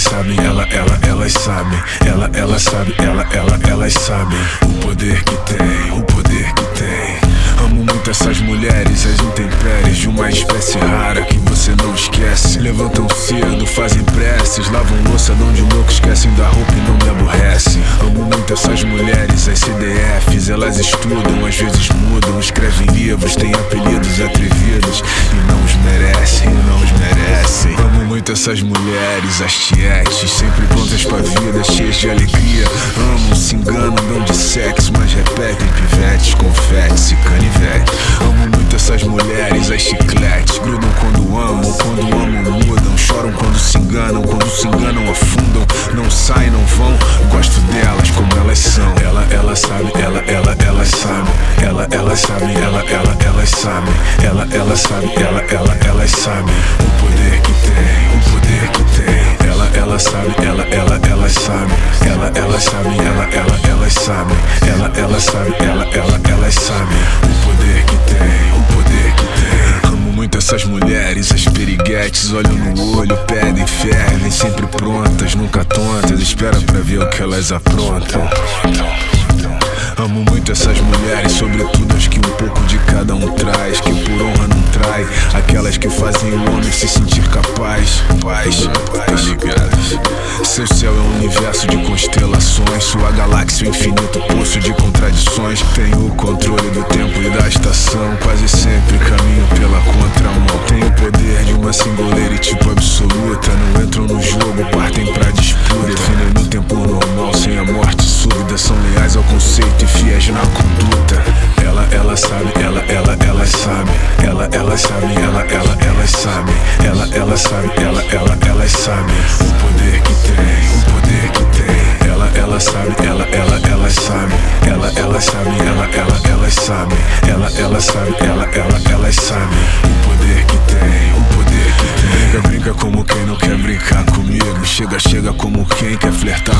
sabem, ela, ela, elas sabem. Ela, ela sabe, ela, ela, elas sabem. O poder que tem, o poder que tem. Amo muito essas mulheres, as intempéries de uma espécie rara que você não esquece. Levantam cedo, fazem preces, lavam louça, dão de louco, esquecem da roupa e não me aborrecem. Amo muito essas mulheres, as CDFs, elas estudam, às vezes mudam, escrevem livros, têm apelidos atrevidos muito essas mulheres, as tietes, sempre prontas pra vida, cheias de alegria. Amo, se enganam, dão de sexo, mas repetem pivetes, confetes e canivetes. Amo muito essas mulheres, as chicletes. Grudam quando amam, quando amam mudam. Choram quando se enganam, quando se enganam afundam. Não saem, não vão. Gosto delas como elas são. Ela, ela sabe, ela, ela, elas sabem. Ela, elas sabem, ela, ela, elas sabem. Ela, ela sabe, ela, ela, elas sabem. O poder que tem, o poder que tem. Ela, ela sabe, ela, ela, elas sabem. Ela, ela sabe, ela, ela, elas sabem. Ela, ela sabe, ela, ela, elas sabem. O poder que tem, o poder que tem. Amo muito essas mulheres, as periguetes, olham no olho, pedem, fervem, sempre prontas, nunca tontas. Espera pra ver o que elas aprontam. Amo muito essas mulheres, sobretudo as que um pouco de cada um traz, que por honra não trai, aquelas que fazem o homem se sentir capaz. Paz, paz. Seu céu é um universo de constelações, sua galáxia um infinito poço de contradições. Tenho o controle do tempo e da estação, quase sempre caminho pela contramão. Sabem. Ela, elas sabem, ela, ela, elas sabem. Ela, ela sabe, ela, ela, elas sabem. O poder que tem, o poder que tem. Ela, ela sabe, ela, ela, elas sabem. Ela, ela sabe, ela, ela, elas sabem. Ela, ela sabe, ela, ela, elas sabem. O poder que tem, o poder que tem. Brinca, brinca como quem não quer brincar comigo. Chega, chega como quem quer flertar.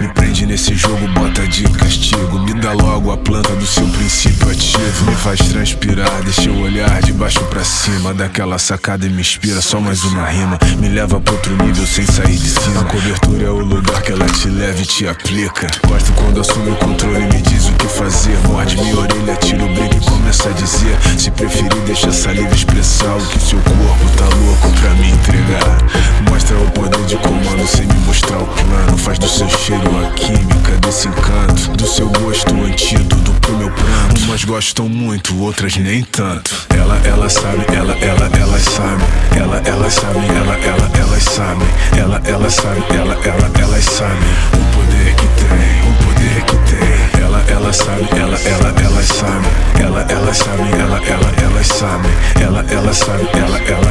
Me prende nesse jogo, bota de castigo. Me dá logo a planta do seu princípio ativo. Me faz transpirar, deixa eu olhar de baixo pra cima. Daquela sacada e me inspira, só mais uma rima. Me leva pra outro nível sem sair de cima. A cobertura é o lugar que ela te leva e te aplica. Gosto quando assume o controle e me diz o que fazer. Morde minha orelha, tira o brinco e começa a dizer. Se preferir, deixa a saliva expressar seu cheiro a química desse encanto. Do seu gosto o antídoto pro meu pranto. Umas gostam muito, outras nem tanto. Ela, ela sabe, ela, ela, elas sabem. Ela, ela sabe, ela, ela, elas sabem. Ela, ela sabe, ela, ela, elas sabem. O poder que tem, o poder que tem. Ela, ela sabe, ela, ela, elas sabem. Ela, ela sabe, ela, ela, elas sabem. Ela, ela sabe, ela, ela,